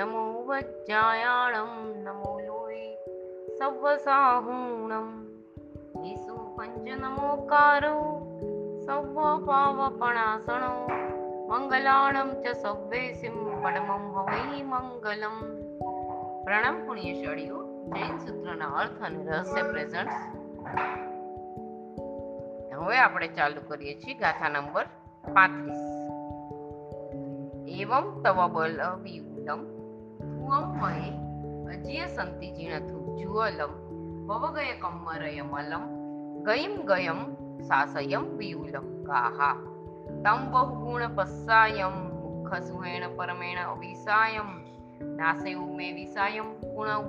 નમો वज्जायाणं नमो लोये सव्वसाहूणं નમોકારો સવ્વ પાવપણાસણો મંગલાણમ ચ સવ્વે સિમ પડમમ હવૈ પ્રણામ પુણ્યશાળીઓ જૈન સૂત્રના અર્થ અને રહસ્ય પ્રેઝન્ટ હવે આપણે ચાલુ કરીએ છીએ ગાથા નંબર પાંત્રીસ। એવમ તવ બલ વહે અજ્ય સંતિ જીણથુ જુઅલમ ભવગય કમ્મરયમલમ ગયમ ગયમ સાસયમ વિયુલમ ગાહા તમ બહુગુણ પસ્સાયમ. મુખ સુહેણ પરમેણ અવિસાયમ. નાસે ઉમે વિસાયમ ગુણૌ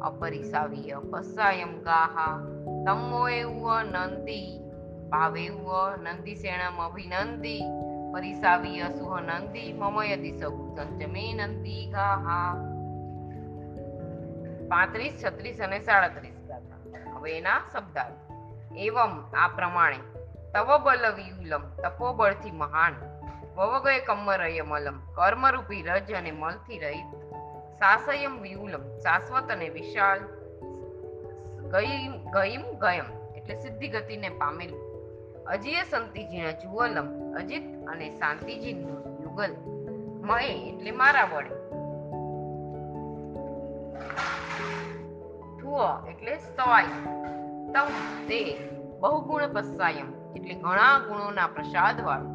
અપરિસાવીય પસ્સાયમ ગાહા. તમો એવ નંદી. ભાવેવ નંદીસેણમ અભિનંદી. પરિસાવીય સુહ નંદી મમ યદિ સૌ સંચમે નંદી ગાહા પાંત્રીસ, છત્રીસ અને સાડત્રીસ ગાથા। હવે એના શબ્દાર્થ। એવમ આ પ્રમાણે, તવ બલ વિયુલમ તપોબળથી મહાન, વવગય કમ્મરય મલમ, કર્મરૂપી રજ અને મલથી રહિત, સાસયમ વિયુલમ શાશ્વત અને વિશાળ ગયમ ગયમ, એટલે સિદ્ધિ ગતિને પામેલું અજીય સંતિજીના જુવલમ અજીત અને શાંતિજીનું યુગલ. મય એટલે મારા વડે. થુઅ એટલે સવાય તમ, તે, બહુગુણ પસ્સાયમ, એટલે ઘણા ગુણોના પ્રસાદ વાળું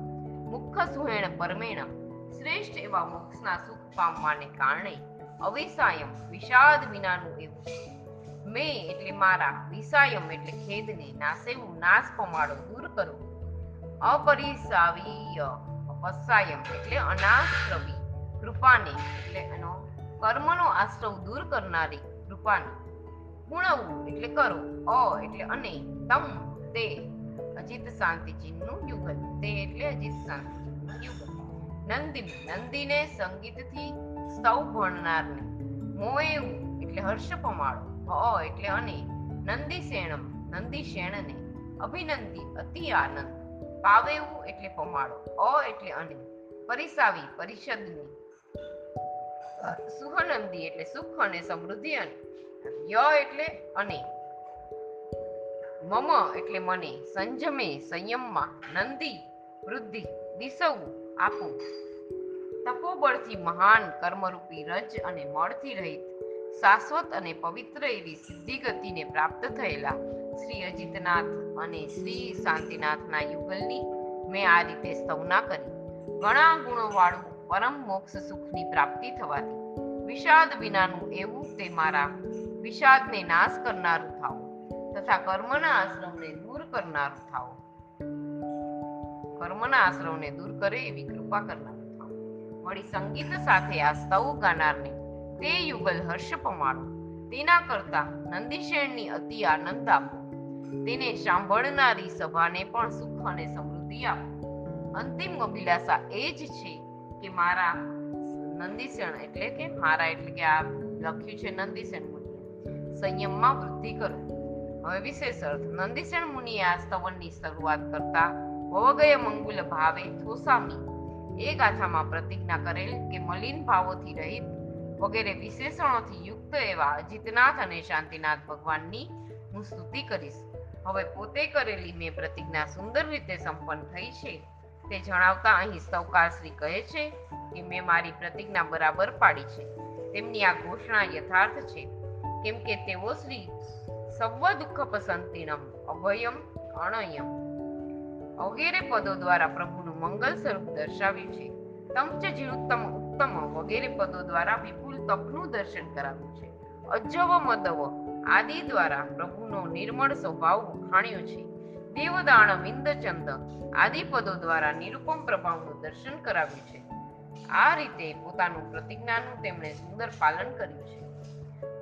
મુખ સુહેણ પરમેણમ, શ્રેષ્ઠ એવા મોક્ષના સુખ પામવાને કારણે અવિસાયમ, વિષાદ વિનાનું એવું મેં એટલે મારા વિષાયમ એટલે ખેદને નાસેવું નાશ પમાડો, દૂર કરો. અપરિસાવીય પસ્સાયમ એટલે અનાશ્રવી. કૃપાને એટલે એનો કર્મનો આશ્રવ દૂર કરનારી કૃપાને. ગુણવું એટલે કરો. અ એટલે અને, તમ, તે. અજીત શાંતિજીનું યુગલ. તે એટલે અજીત શાંતિચિહ્નનું યુગલ. નંદી નંદીને સંગીતથી સૌ ભણનારને. મોએવું એટલે હર્ષ પમાડો. અ એટલે અને નંદીસેણમ નંદીશેણને અભિનંદી, અતિ આનંદ. પાવેવું એટલે પમાડો, અ એટલે અને પરિસાવી, પરિષદની. સુહનંદી એટલે સુખ અને સમૃદ્ધિ અને. ય એટલે અને મમ એટલે મને, સંજમે, સંયમમાં, નંદી, વૃદ્ધિ દિસવું આપું. તપોબળથી મહાન કર્મરૂપી રજ અને મળથી રહિત. શાશ્વત અને પવિત્ર એવી સિદ્ધિ ગતિને પ્રાપ્ત થયેલા શ્રી અજીતનાથ અને શ્રી શાંતિનાથના યુગલની મેં આ રીતે સ્તવના કરી. ઘણા ગુણો વાળું પરમ મોક્ષ સુખની પ્રાપ્તિ થવાથી, વિષાદ વિનાનું એવું તે મારા વિષાદને નાશ કરનારું થાવ તથા કર્મના આશ્રમને દૂર કરનારું થાવું કર્મના આશ્રમને દૂર કરે એવી કૃપા કરનારું થાવ વળી સંગીત સાથે આ સ્તવ ગાનારને તે યુગલ હર્ષ પમાડો. તેના કરતા નંદીશેણની અતિ આનંદ આપો. તેને સાંભળનારી સભાને પણ સુખ અને સમૃદ્ધિ આપો. અંતિમ અભિલાષા એ જ છે કે મારા નંદીશેણ એટલે કે મારા એટલે કે આ લખ્યું છે નંદીશેણ મુનિએ. સંયમમાં વૃદ્ધિ કરો. હવે વિશેષ અર્થ નંદીશેણ મુનિએ આ સ્તવનની શરૂઆત કરતા વવગય મંગુલ ભાવે થોસામી એ ગાથામાં પ્રતિજ્ઞા કરેલ કે મલિન ભાવોથી રહિત વગેરે વિશેષણોથી યુક્ત એવા અજીતનાથ અને શાંતિનાથ ભગવાનની હું સ્તુતિ કરીશ. હવે પોતે કરેલી મેં પ્રતિજ્ઞા સુંદર રીતે સંપન્ન થઈ છે. તે જણાવતા અહીં સ્તવકારશ્રી કહે છે કે મેં મારી પ્રતિજ્ઞા બરાબર પાડી છે. તેમની આ ઘોષણા યથાર્થ છે. કેમ કે તેઓ શ્રી સર્વ દુઃખ પસંતિનમ અભયમ અણયમ વગેરે પદો દ્વારા પ્રભુનું મંગલ સ્વરૂપ દર્શાવ્યું છે. તમચ જીણુત્તમ ઉત્તમ વગેરે પદો દ્વારા વિપુલ તપનું દર્શન કરાવ્યું છે. અજવ મદવ આદિ દ્વારા પ્રભુનો નિર્મળ સ્વભાવ વખાણ્યો છે. દેવદાણ વિંદચંદ આદિ પદો દ્વારા નિરૂપમ પ્રભાવનું દર્શન કરાવ્યું છે. આ રીતે પોતાનું પ્રતિજ્ઞાનું તેમણે સુંદર પાલન કર્યું છે.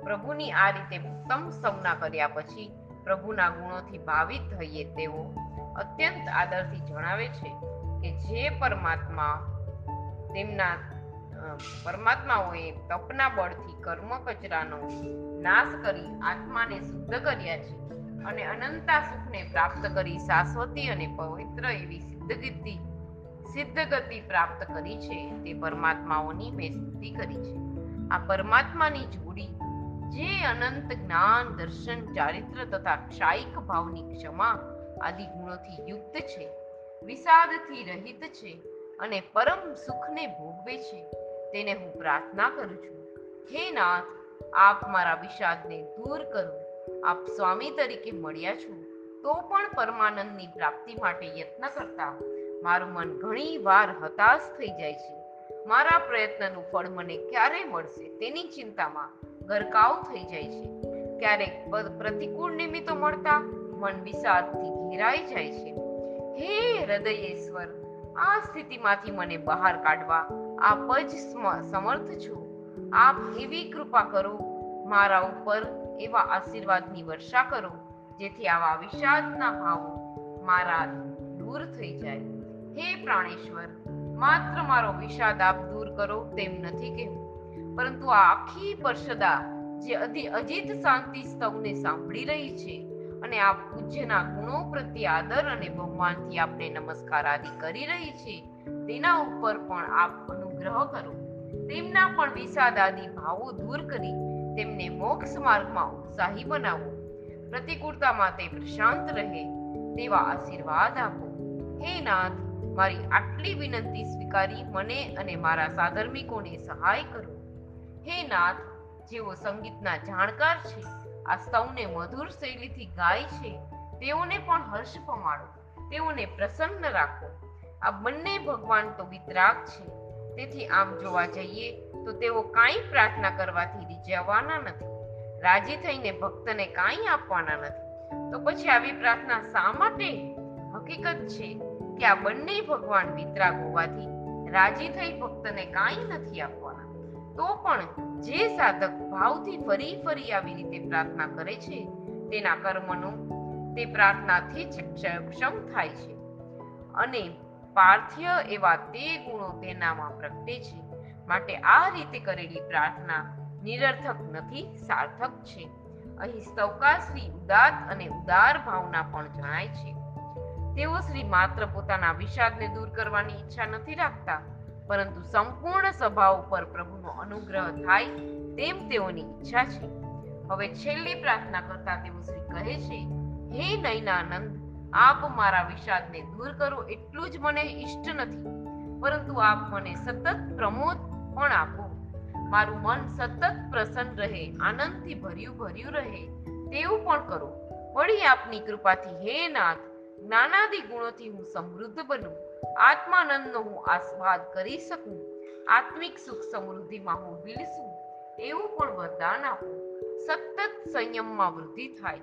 પ્રભુની આ રીતે ઉત્તમ સંજ્ઞા કર્યા પછી પ્રભુના ગુણોથી ભાવિત થઈએ તેઓ અત્યંત આદરથી જણાવે છે કે જે પરમાત્મા તેમના પરમાત્માઓએ તપના બળથી કર્મ કચરાનો નાશ કરી આત્માને શુદ્ધ કર્યા છે અને અનંતા સુખને પ્રાપ્ત કરી શાશ્વતી અને પવિત્ર એવી સિદ્ધ ગતિ સિદ્ધ ગતિ પ્રાપ્ત કરી છે તે પરમાત્માઓની મેં સ્તુતિ કરી છે. આ પરમાત્માની જોડી જે અનંત જ્ઞાન, દર્શન, ચારિત્ર તથા ક્ષાયિક ભાવની ક્ષમા આદિ ગુણોથી યુક્ત છે, વિષાદથી રહિત છે અને પરમ સુખને ભોગવે છે. તેને હું પ્રાર્થના કરું છું. હે નાથ, આપ મારા વિષાદને દૂર કરો. આપ સ્વામી તરીકે મળ્યા છો, તો પણ પરમાનંદની પ્રાપ્તિ માટે યત્ન કરતા. મારું મન ઘણી વાર હતાશ થઈ જાય છે. મારા પ્રયત્નનું ફળ મને ક્યારે મળશે તેની ચિંતામાં ગરકાવ થઈ જાય છે. ક્યારેક પ્રતિકૂળ નિમિત્તો મળતા મન વિષાદથી ઘેરાઈ જાય છે. હે હૃદયેશ્વર, આ સ્થિતિમાંથી મને બહાર કાઢવા આપ જ સમર્થ છો. આપ એવી કૃપા કરો, મારા ઉપર એવા આશીર્વાદની વર્ષા કરો, જેથી આવા વિષાદના ભાવો મારા દૂર થઈ જાય. હે પ્રાણેશ્વર, માત્ર મારો વિષાદ આપ દૂર કરો તેમ નથી કહેવું પરંતુ આ આખી પરસદા જે અધિ અજીત શાંતિ સ્તવને સાંભળી રહી છે અને આ પૂજ્યના ગુણો પ્રત્યે આદર અને બહુમાનથી આપને નમસ્કાર આદિ કરી રહી છે તેના ઉપર પણ આપ અનુગ્રહ કરો. તેમના પણ વિષાદાદી ભાવો દૂર કરી તેમને મોક્ષ માર્ગમાં ઉત્સાહી બનાવો. પ્રતિકૂળતામાં તે પ્રશાંત રહે તેવા આશીર્વાદ આપો. હે નાથ, મારી આટલી વિનંતી સ્વીકારી મને અને મારા સાધર્મિકોને સહાય કરો. હે નાથ, જેઓ સંગીતના જાણકાર છે આ સૌને મધુર શૈલીથી ગાય છે, તેઓને પણ હર્ષ પમાડો. તેઓને પ્રસન્ન રાખો. આ બંને ભગવાન તો વિતરાગ છે. તેથી આમ જોવા જઈએ તો તેઓ કાંઈ પ્રાર્થના કરવાથી રીઝવવાના નથી. રાજી થઈને ભક્તને કાંઈ આપવાના નથી. તો પછી આવી પ્રાર્થના શા માટે? હકીકત છે કે આ બંને ભગવાન વિતરાગ હોવાથી રાજી થઈ ભક્તને કાંઈ નથી આપવાના. તો પણ જે સાધક ભાવથી ફરી ફરી આવી રીતે પ્રાર્થના કરે છે, તેના કર્મનું તે પ્રાર્થનાથી જ ક્ષમ થાય છે. અને પાર્થ્ય એવા તે ગુણો તેનામાં પ્રગટે છે. માટે આ રીતે કરેલી પ્રાર્થના નિરર્થક નથી, સાર્થક છે. અહીં સ્તવકા શ્રી ઉદાત અને ઉદાર ભાવના પણ જણાય છે. તેઓ શ્રી માત્ર પોતાના વિષાદને દૂર કરવાની ઈચ્છા નથી રાખતા, પરંતુ સંપૂર્ણ સભા ઉપર પ્રભુનો અનુગ્રહ થાય તેમ તેઓની ઈચ્છા છે. હવે છેલ્લી પ્રાર્થના કરતા તેઓ શ્રી કહે છે, હે નયનાનંદ આપ મારા વિષાદને દૂર કરો એટલું જ મને ઈષ્ટ નથી. પરંતુ આપ મને સતત પ્રમોદ પણ આપો. મારું મન સતત પ્રસન્ન રહે, આનંદથી ભર્યું ભર્યું રહે, તેવું પણ કરો. વળી આપની કૃપાથી હે નાથ, જ્ઞાનાદી ગુણોથી હું સમૃદ્ધ બનું. આત્માનંદનો હું આસ્વાદ કરી શકું. આત્મિક સુખ સમૃદ્ધિમાં હું વિલસું. એવું પણ વરદાન આપો. સતત સંયમમાં વૃદ્ધિ થાય.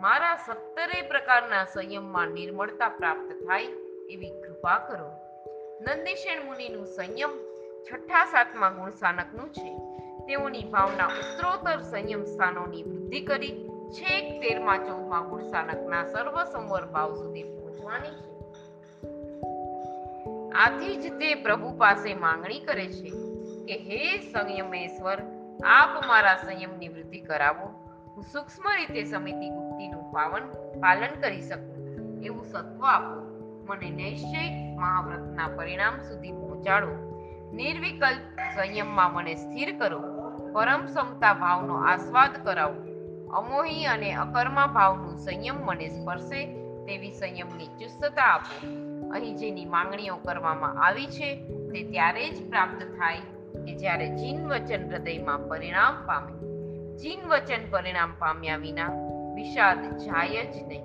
મારા સત્તરે પ્રકારના સંયમમાં નિર્મળતા પ્રાપ્ત થાય એવી કૃપા કરો. નંદીશેણ મુનિનું સંયમ છઠ્ઠા સાતમા ગુણ સ્થાનકનું છે. તેઓની ભાવના ઉત્તરોત્તર સંયમ સ્થાનોની વૃદ્ધિ કરી છેક તેરમા ચૌદમા ગુણ સ્થાનકના સર્વ ભાવ સુધી પહોંચવાની છે. આથી જ તે પ્રભુ પાસે માંગણી કરે છે કે હે સંયમેશ્વર, આપ મારા સંયમની વૃદ્ધિ કરાવો. હું સૂક્ષ્મ રીતે સમિતિ ગુપ્તિનું પાવન પાલન કરી શકું. એવું સત્વ આપો. મને નૈશ્ચિક મહાવ્રતના પરિણામ સુધી પહોંચાડો. નિર્વિકલ્પ સંયમમાં મને સ્થિર કરો. પરમ સમતા ભાવનો આસ્વાદ કરાવો. અમોહી અને અકર્મા ભાવનું સંયમ મને સ્પર્શે તેવી સંયમની ચુસ્તતા આપો. અહીં જેની માંગણીઓ કરવામાં આવી છે તે ત્યારે જ પ્રાપ્ત થાય કે જ્યારે જીન વચન હૃદયમાં પરિણામ પામે. જીન વચન પરિણામ પામ્યા વિના વિષાદ જાય જ નહીં.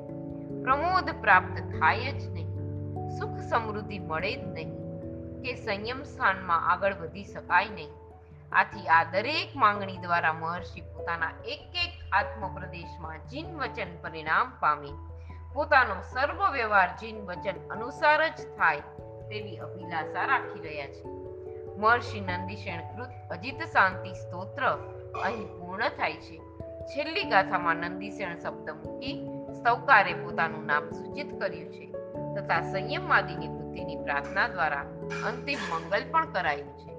પ્રમોદ પ્રાપ્ત થાય જ નહીં. સુખ સમૃદ્ધિ મળે જ નહીં. કે સંયમ સ્થાનમાં આગળ વધી શકાય નહીં. આથી આ દરેક માંગણી દ્વારા મહર્ષિ પોતાના એક એક આત્મ જીન વચન પરિણામ પામે. પોતાનો સર્વ વ્યવહાર જીન વચન અનુસાર જ થાય તેવી અભિલાષા રાખી રહ્યા છે. મહર્ષિ નંદીશેણ કૃત અજિત શાંતિ સ્તોત્ર અહીં પૂર્ણ થાય છે. છેલ્લી ગાથામાં નંદીસેણ શબ્દ મૂકી સૌકારે પોતાનું નામ સૂચિત કર્યું છે તથા સંયમવાદીની બુદ્ધિની પ્રાર્થના દ્વારા અંતિમ મંગલ પણ કરાયું છે.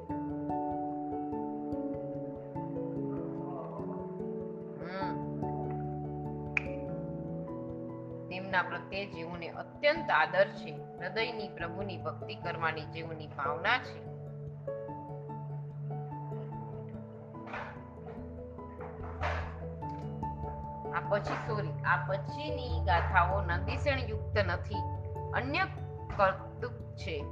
તેમના પ્રત્યે જેઓને અત્યંત આદર છે, હૃદયની પ્રભુની ભક્તિ કરવાની જેઓની ભાવના છે પછી સોરી આ પછીની ગાથાઓ નંદીસેણ યુક્ત નથી, અન્ય કૌતુક છે.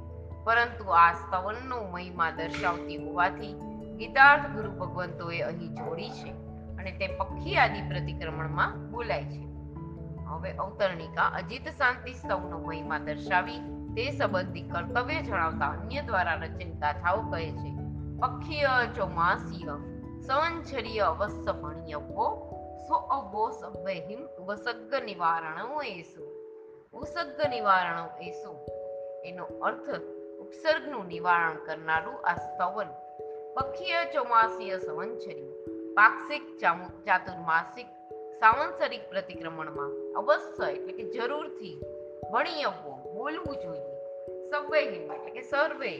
પરંતુ આ સ્તવનનો મહિમા દર્શાવતી હોવાથી ગીતાર્થ ગુરુ ભગવંતોએ અહીં જોડી છે અને તે પક્ષી આદિ પ્રતિક્રમણમાં બોલાય છે. હવે અવતરણિકા અજીત શાંતિ સ્તવનો મહિમા દર્શાવી તે સંબંધી કર્તવ્ય જણાવતા અન્ય દ્વારા રચિત ગાથાઓ કહે છે. પક્ષીય ચોમાસીય સંવંછરીય અવસ્ય ભણ્યવો સવ્યહિમ વસગ્ગ નિવારણો એસુ. ઉસગ્ગ નિવારણો એસુ. એનો અર્થ ઉપસર્ગનું નિવારણ કરનારું આ સ્તવન. પક્ષીય ચોમાસીય સંવંછરી, પાક્ષિક ચાતુર્માસિક સાવંસરિક પ્રતિક્રમણમાં અવશ્ય એટલે કે જરૂરથી ભણિયવો, બોલવું જોઈએ. સવ્યહિમ એટલે કે સર્વે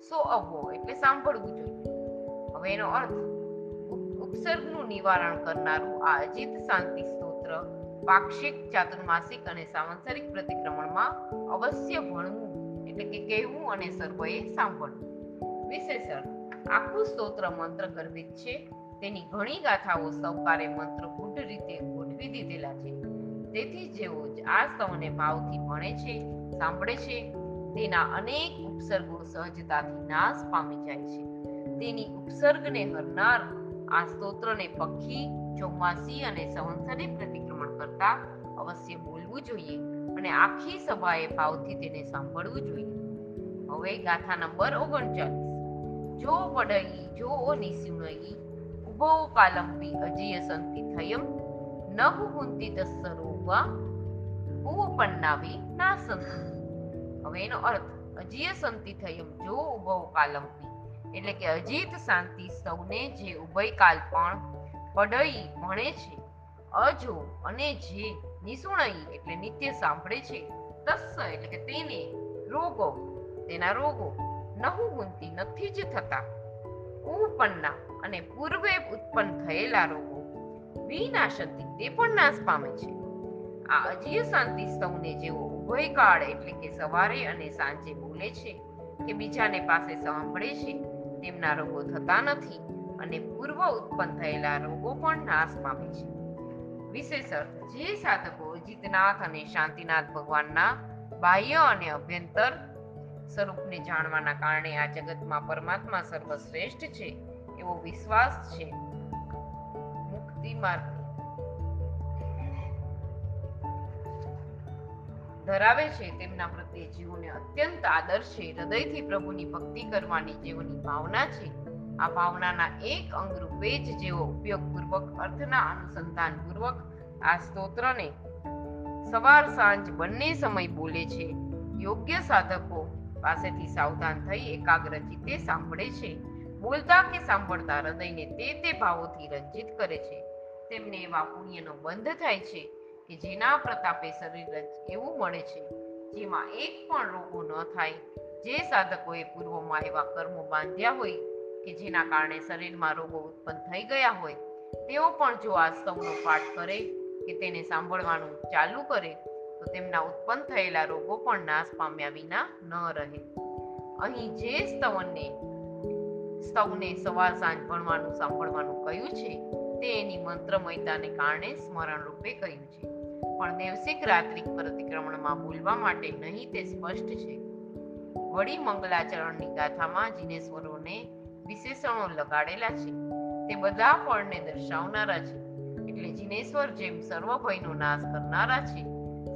સો અવો એટલે સાંભળવું જોઈએ. હવે એનો અર્થ ઉપસર્ગનું નિવારણ કરનારું આ અજીત શાંતિ સ્તોત્ર પાક્ષિક, ચાતુર્માસિક અને સાંવત્સરિક પ્રતિક્રમણમાં અવશ્ય ભણવું એટલે કે કહેવું અને સર્વએ સાંભળવું. વિશેષણ, આખું સ્તોત્ર મંત્ર ગર્ભિત છે. તેની ઘણી ગાથાઓ સૌકારે મંત્ર ગુઢ રીતે ગોઠવી દીધેલા છે. તેથી જેઓ આ સ્તવને ભાવથી ભણે છે, સાંભળે છે, તેના અનેક ઉપસર્ગો સહજતાથી નાશ પામી જાય છે. તેની ઉપસર્ગને હરનાર આ સ્તોત્રને પક્ષી ચોમાસી અને સંવત્સરી પ્રતિક્રમણ કરતા અવશ્ય બોલવું જોઈએ અને આખી સભાએ ભાવથી તેને સાંભળવું જોઈએ. હવે ગાથા નંબર ઓગણચાલીસ. જો વડઈ, જો નિસુણઈ ઊભો કાલંપી અજીય સંતિ થયમ, નહુ હુંતિ તસ્સરોવા ઉપન્નાવી ના સંતિ હવે એનો અર્થ, અજીય સંતિ થયમ જો ઊભો કાલંપી એટલે કે અજીત શાંતિ સૌને જે ઉભય કાલ પણ પડઈ ભણે છે, અજો અને જે નિસુણઈ એટલે નિત્ય સાંભળે છે, તસ્સ એટલે કે તેને રોગો, તેના રોગો નહુ ગુંતી નથી જ થતા. ઉપન્ના અને પૂર્વે ઉત્પન્ન થયેલા રોગો વિનાશંતિ તે પણ નાશ પામે છે. આ અજીય શાંતિ સૌને જેવો ઉભયકાળ એટલે કે સવારે અને સાંજે બોલે છે કે બીજાને પાસે સાંભળે છે. તેમના રોગો થતા નથી અને પૂર્વ ઉત્પન્ન થયેલા રોગો પણ નાશ પામે છે. વિશેષ અર્થ જે સાધકો જીતનાથ અને શાંતિનાથ ભગવાનના બાહ્ય અને અભ્યંતર સ્વરૂપને જાણવાના કારણે આ જગતમાં પરમાત્મા સર્વશ્રેષ્ઠ છે એવો વિશ્વાસ છે. મુક્તિ માર્ગ ધરાવે છે તેમના પ્રત્યે જીવોને અત્યંત આદર છે. હૃદયથી પ્રભુની ભક્તિ કરવાની જેઓની ભાવના છે, આ ભાવનાના એક અંગ રૂપે જ જેઓ ઉપયોગપૂર્વક અર્થના અનુસંધાન પૂર્વક આ સ્તોત્રને સવાર સાંજ બંને સમય બોલે છે. યોગ્ય સાધકો પાસેથી સાવધાન થઈ એકાગ્ર ચિત્તે સાંભળે છે. બોલતા કે સાંભળતા હૃદયને તે તે ભાવોથી રંજિત કરે છે. તેમને એવા પુણ્યનો બંધ થાય છે. કે જેના પ્રતાપે શરીર એવું મળે છે, જેમાં એક પણ રોગો ન થાય. જે સાધકોએ પૂર્વમાં એવા કર્મો બાંધ્યા હોય કે જેના કારણે શરીરમાં રોગો ઉત્પન્ન થઈ ગયા હોય, તેઓ પણ જો આ સ્તવનો પાઠ કરે કે તેને સાંભળવાનું ચાલુ કરે, તો તેમના ઉત્પન્ન થયેલા રોગો પણ નાશ પામ્યા વિના ન રહે. અહીં જે સ્તવનને, સ્તવને સવાર સાંજ ભણવાનું સાંભળવાનું કહ્યું છે, તે એની મંત્રમયતાને કારણે સ્મરણ રૂપે કહ્યું છે. પણ દેવસિક રાત્રિક પ્રતિક્રમણમાં ભૂલવા માટે નહીં તે સ્પષ્ટ છે. વળી મંગલાચરણની ગાથામાં જીનેશ્વરોને વિશેષણો લગાડેલા છે. તે બધા ફળને દર્શાવનારા છે. એટલે જીનેશ્વર જેમ સર્વ ભયનો નાશ કરનારા છે,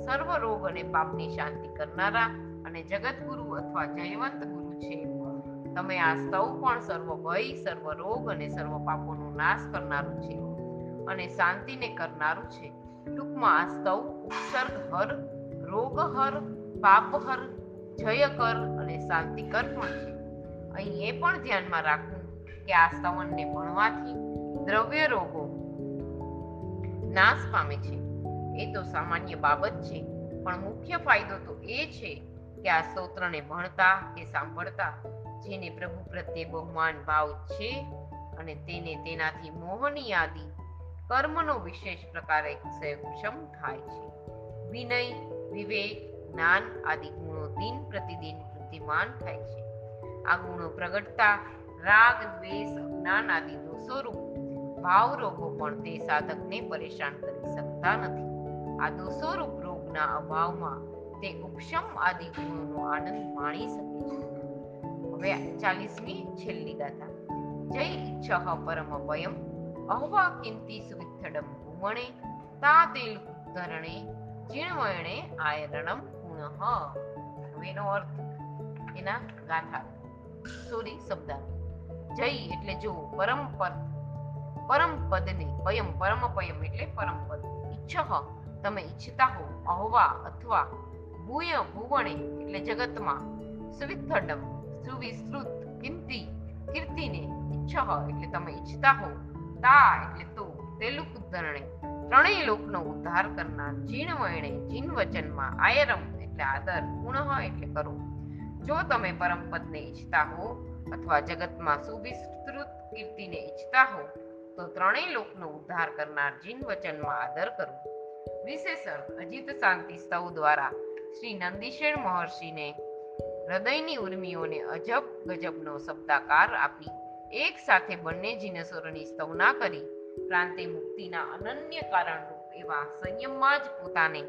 સર્વ રોગ અને પાપની શાંતિ કરનારા અને જગતગુરુ અથવા જયવંત ગુરુ છે. તમે આ સૌ પણ સર્વ ભય, સર્વ રોગ અને સર્વ પાપોનો નાશ કરનારું છે અને શાંતિને કરનારું છે. ટૂંકમાં સ્તવ ઉપસર્ગ હર રોગ હર પાપ હર જય કર અને શાંતિ કર પણ છે. અહીં એ પણ ધ્યાનમાં રાખવું કે આ સ્તવનને ભણવાથી દ્રવ્ય રોગો નાશ પામે છે. એ તો સામાન્ય બાબત છે, પણ મુખ્ય ફાયદો તો એ છે કે આ સ્તોત્રને ભણતા કે સાંભળતા જેને પ્રભુ પ્રત્યે બહુમાન ભાવ છે અને તેને તેનાથી મોહની આદિ કર્મનો વિશેષ પ્રકારે ક્ષમ થાય છે. વિનય, વિવેક, જ્ઞાન આદિ ગુણો દિન પ્રતિદિન વૃદ્ધિમાન થાય છે. આ ગુણો પ્રગટતા, રાગ, દ્વેષ, અજ્ઞાન આદિ દોષોરૂપ ભાવ રોગો પણ તે સાધકને પરેશાન કરી શકતા નથી. આ દોષોરૂપ રોગના અભાવમાં તે ઉપશમ આદિ ગુણોનો આનંદ માણી શકે છે. હવે ચાલીસમી છેલ્લી ગાથા. જય ઈચ્છઃ પરમ વયમ કિંતી સુવિથડમ ભુવણે તા તેલ ઉદ્ધરણે જીણવયણે આયરણમ પુનઃ એનો અર્થ એના ગાથા. સોરી શબ્દ જય એટલે જો પરમ પદ, પરમ પદને પયમ, પરમ પયમ એટલે પરમ પદ. ઈચ્છહ તમે ઈચ્છતા હો, અહવા અથવા ભૂય ભુવણે એટલે જગતમાં. સુવિથડમ, સુવિસ્તૃત કિંતી કીર્તિને ઈચ્છઃ એટલે તમે ઈચ્છતા હો તા એટલે તો તેલુક ધરણે ત્રણેય લોકનો ઉદ્ધાર કરનાર જીણ વયણે જીન વચનમાં આયરમ એટલે આદર પુનઃ એટલે કરો જો તમે પરમપદને ઈચ્છતા હો અથવા જગતમાં સુવિસ્તૃત કીર્તિને ઈચ્છતા હો, તો ત્રણેય લોકનો ઉદ્ધાર કરનાર જીન વચનમાં આદર કરો. વિશેષણ અજીત શાંતિ સ્તવ દ્વારા શ્રી નંદીશેર મહર્ષિને હૃદયની ઉર્મિઓને અજબ ગજબનો શબ્દાકાર આપી એક સાથે બંને જીનસોરોની સ્તવના કરી પ્રાંતે મુક્તિના અનન્ય કારણરૂપ એવા સંયમમાં જ પોતાને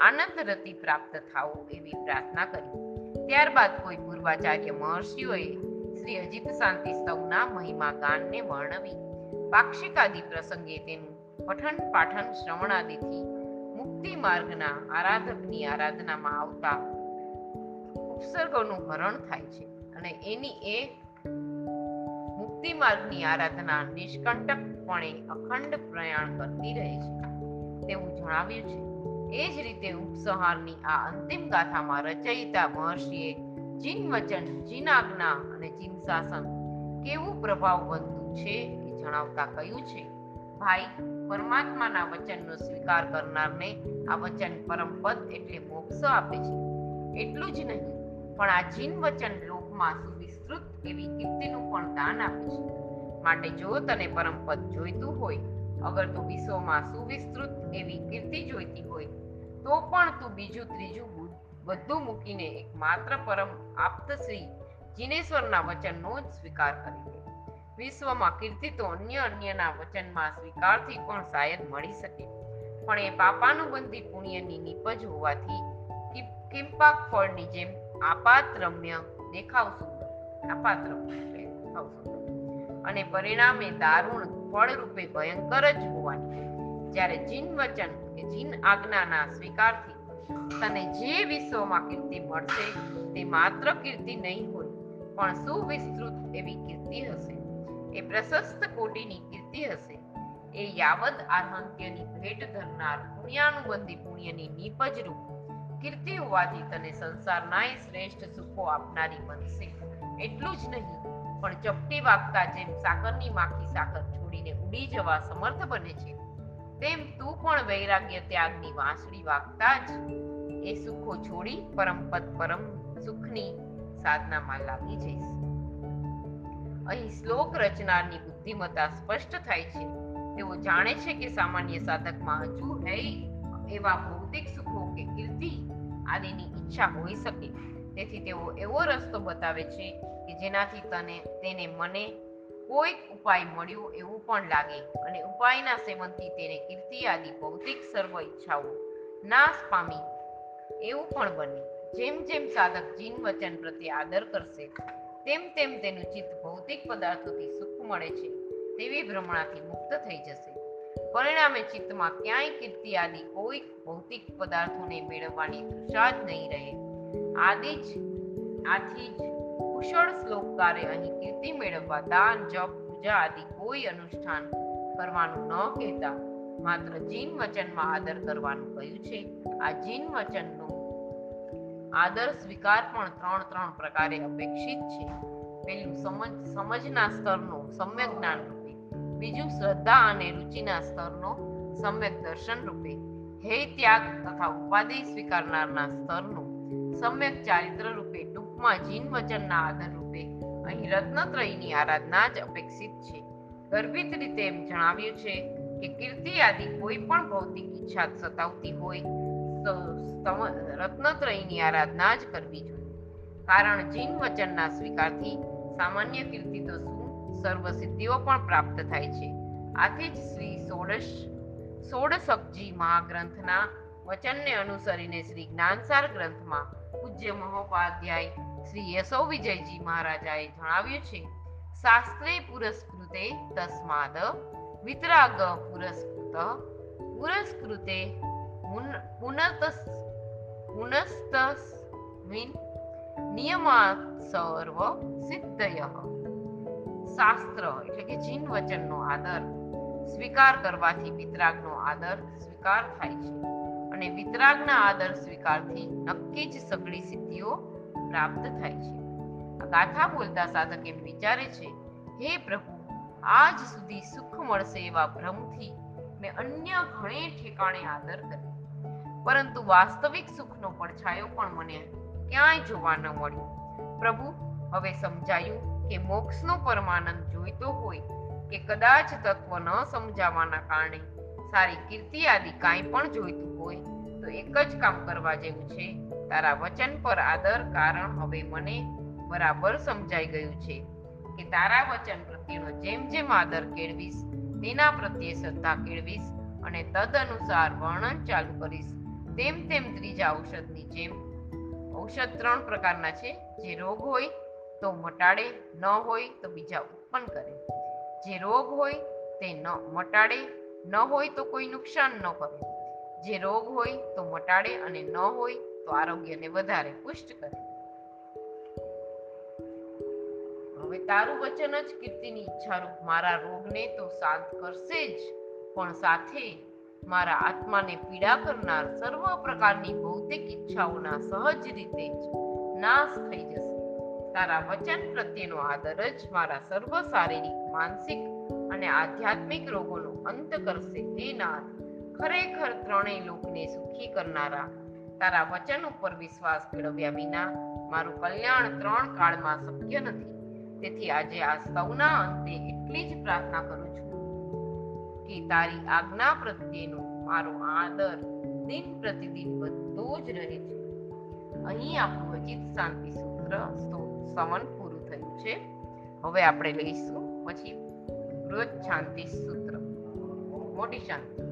આનંદ રતિ પ્રાપ્ત થાઓ એવી પ્રાર્થના કરી. ત્યારબાદ કોઈ પૂર્વાચાર્ય મહર્ષિઓએ શ્રી અજીત શાંતિ સ્તવના મહિમા ગાનને વર્ણવી. પાક્ષિકાદિ પ્રસંગે તેનું પઠન પાઠન શ્રવણાદિથી મુક્તિ માર્ગના આરાધકની આરાધનામાં આવતા ઉપસર્ગોનું હરણ થાય છે અને એની એ મુક્તિ માર્ગની આરાધના નિષ્કંટકપણે અખંડ પ્રયાણ કરતી રહે છે. તેવું જણાવ્યું છે. એ જ રીતે ઉપસંહારની આ અંતિમ ગાથામાં રચયિતા મહર્ષિએ જીન વચન જીન આજ્ઞા અને જીન શાસન કેવું પ્રભાવ બનતું છે એ જણાવતા કહ્યું છે. ભાઈ, પરમાત્માના વચનનો સ્વીકાર કરનારને આ વચન પરમપદ એટલે મોક્ષ આપે છે. એટલું જ નહીં, પણ આ જીન વચન લોકમાં એવી કીર્તિનું પણ દાન આપે છે. માટે જો તને પરમપદ જોઈતું હોય, અગર તું વિશ્વમાં સુવિસ્તૃત એવી કીર્તિ જોઈતી હોય, તો પણ તું બીજું ત્રીજું બધું મૂકીને એક પરમ આપ્ત શ્રી જીનેશ્વરના વચનનો જ સ્વીકાર કરી લે. વિશ્વમાં કીર્તિ તો અન્ય અન્યના વચનમાં સ્વીકારથી પણ શાયદ મળી શકે. પણ એ પાપાનું બંધી પુણ્યની નિપજ હોવાથી કિંપાક ફળની જેમ આપાત રમ્ય દેખાવ સુંદર અને પરિણામે દારૂણ ફળ રૂપે ભયંકર જ હોવાની. જ્યારે જીન વચન કે જીન આજ્ઞાના સ્વીકારથી તને જે વિશ્વમાં કીર્તિ મળશે, તે માત્ર કીર્તિ નહીં હોય, પણ સુવિસ્તૃત એવી કીર્તિ હશે. એ પ્રશસ્ત કોટીની કીર્તિ હશે. એ યાવદ આર્હંત્યની ભેટ ધરનાર પુણ્યાનુબંધી પુણ્યની નીપજ રૂપ કીર્તિ હોવાથી તને સંસારનાય શ્રેષ્ઠ સુખો આપનારી બનશે એટલું જ નહીં, પણ ચપટી વાગતા જેમ સાકરની માખી સાકર છોડીને ઉડી જવા સમર્થ બને છે, તેમ તું પણ વૈરાગ્ય ત્યાગની વાંસળી વાગતા જ એ સુખો છોડી પરમપદ પરમ સુખની સાધનામાં લાગી જઈશ. અહીં શ્લોક રચનારની બુદ્ધિમત્તા સ્પષ્ટ થાય છે. તેઓ જાણે છે કે સામાન્ય સાધકમાં હજુ હૈ એવા ભૌતિક સુખો કે કીર્તિ આદિની ઈચ્છા હોઈ શકે. તેથી તેઓ એવો રસ્તો બતાવે છે કે જેનાથી તને, તેને મને કોઈક ઉપાય મળ્યો એવું પણ લાગે અને ઉપાયના સેવનથી તેને કીર્તિ આદિ ભૌતિક સર્વ ઈચ્છાઓ નાશ પામી એવું પણ બને. જેમ જેમ સાધક જીન વચન પ્રત્યે આદર કરશે, તેમ તેમ તેનું ચિત્ત ભૌતિક પદાર્થોથી સુખ મળે છે, તેવી ભ્રમણાથી મુક્ત થઈ જશે. પરિણામે ચિત્તમાં ક્યાંય કીર્તિ આદિ કોઈ ભૌતિક પદાર્થોને મેળવવાની તૃષા જ નહીં રહે. આદિ જ, આથી જ કુશળ શ્લોકકારે અહીં કીર્તિ મેળવવા દાન, જપ, પૂજા આદિ કોઈ અનુષ્ઠાન કરવાનું ન કહેતા. માત્ર જીન વચનમાં આદર કરવાનું કહ્યું છે. આ જીન વચનનો આદર સ્વીકાર પણ ત્રણ ત્રણ પ્રકારે અપેક્ષિત છે. પેલું સમજ, સમજના સ્તરનો સમ્યક જ્ઞાન રૂપે, બીજું શ્રદ્ધા અને રુચિના સ્તરનો સમ્યક દર્શન રૂપે, હે ત્યાગ તથા ઉપાધિ સ્વીકારનારના સ્તરનું સમ્યક ચારિત્ર રૂપે, ટૂંકમાં જીન વચનના આદર રૂપે. અહીં રત્નત્રયની આરાધના જ અપેક્ષિત છે. ગર્ભિત રીતે એમ જણાવ્યું છે કે કીર્તિ આદિ કોઈ પણ ભૌતિક ઈચ્છા સતાવતી હોય, તો રત્નત્રયની આરાધના જ કરવી જોઈએ. કારણ જીન વચનના સ્વીકારથી સામાન્ય કીર્તિ તો શું સર્વ સિદ્ધિઓ પણ પ્રાપ્ત થાય છે. આથી જ શ્રી ષોડશ સોળસકજી મહાગ્રંથના વચનને અનુસરીને શ્રી જ્ઞાનસાર ગ્રંથમાં પૂજ્ય મહોપાધ્યાય શ્રી યશો વિજયજી મહારાજાએ જણાવ્યું છે, શાસ્ત્રે પુરસ્કૃતે તસ્માદ વિતરાગ પુરસ્કૃત પુરસ્કૃતે પુનસ્તસ્મિન નિયમાત સર્વ સિદ્ધય. શાસ્ત્ર એટલે કે જીન વચનનો આદર, સ્વીકાર કરવાથી વિતરાગનો આદર સ્વીકાર થાય છે. અને વિતરાગના આદર સ્વીકારથી નક્કી જ સગળી સિદ્ધિઓ પ્રાપ્ત થાય છે. આ ગાથા બોલતા સાધક એમ વિચારે છે, હે પ્રભુ, આજ સુધી સુખ મળશે એવા ભ્રમથી મેં અન્ય ઘણે ઠેકાણે આદર કર્યો. પરંતુ વાસ્તવિક સુખનો પડછાયો પણ મને ક્યાંય જોવા ન મળ્યો. પ્રભુ, હવે સમજાયું કે મોક્ષનો પરમાનંદ જોઈતો હોય કે કદાચ તત્વ ન સમજાવવાના કારણે સારી કીર્તિ આદિ કાંઈ પણ જોઈતું હોય તો એક જ કામ કરવા જેવું છે. તારા વચન પર આદર કારણ હવે મને બરાબર સમજાઈ ગયું છે કે તારા વચન પ્રત્યેનો જેમ જેમ આદર કેળવીશ, તેના પ્રત્યે શ્રદ્ધા કેળવીશ અને તદ અનુસાર વર્ણન ચાલુ કરીશ. તેમ તેમ ત્રીજા ઔષધની જેમ. ઔષધ ત્રણ પ્રકારના છે. જે રોગ હોય તો મટાડે, ન હોય તો બીજા ઉત્પન્ન કરે. જે રોગ હોય તે ન મટાડે ન હોય તો કોઈ નુકસાન ન કરે. જે રોગ હોય તો મટાડે અને ન હોય તો આરોગ્યને વધારે પુષ્ટ કરે. હવે તારું વચન જ કીર્તિની ઈચ્છારૂપ મારા રોગને તો શાંત કરશે જ, પણ સાથે મારા આત્માને પીડા કરનાર સર્વ પ્રકારની ભૌતિક ઈચ્છાઓના સહજ રીતે જ નાશ થઈ જશે. તારા વચન પ્રત્યેનો આદર જ મારા સર્વ શારીરિક માનસિક અને આધ્યાત્મિક રોગોનો અંત કરશે હે નાથ, ખરેખર ત્રણેય લોકને સુખી કરનારા, તારા વચન ઉપર વિશ્વાસ કેળવ્યા વિના મારું કલ્યાણ ત્રણ કાળમાં શક્ય નથી. તેથી આજે આ સૌના અંતે એટલી જ પ્રાર્થના કરું છું કે તારી આજ્ઞા પ્રત્યેનો મારો આદર દિન પ્રતિદિન વધતો જ રહે છે. અહીં આપણું અજીત શાંતિ સૂત્ર સ્તો- સવન પૂરું થયું છે. હવે આપણે લઈશું પછી રોજ શાંતિ સૂત્ર. મોટી શાંતિ.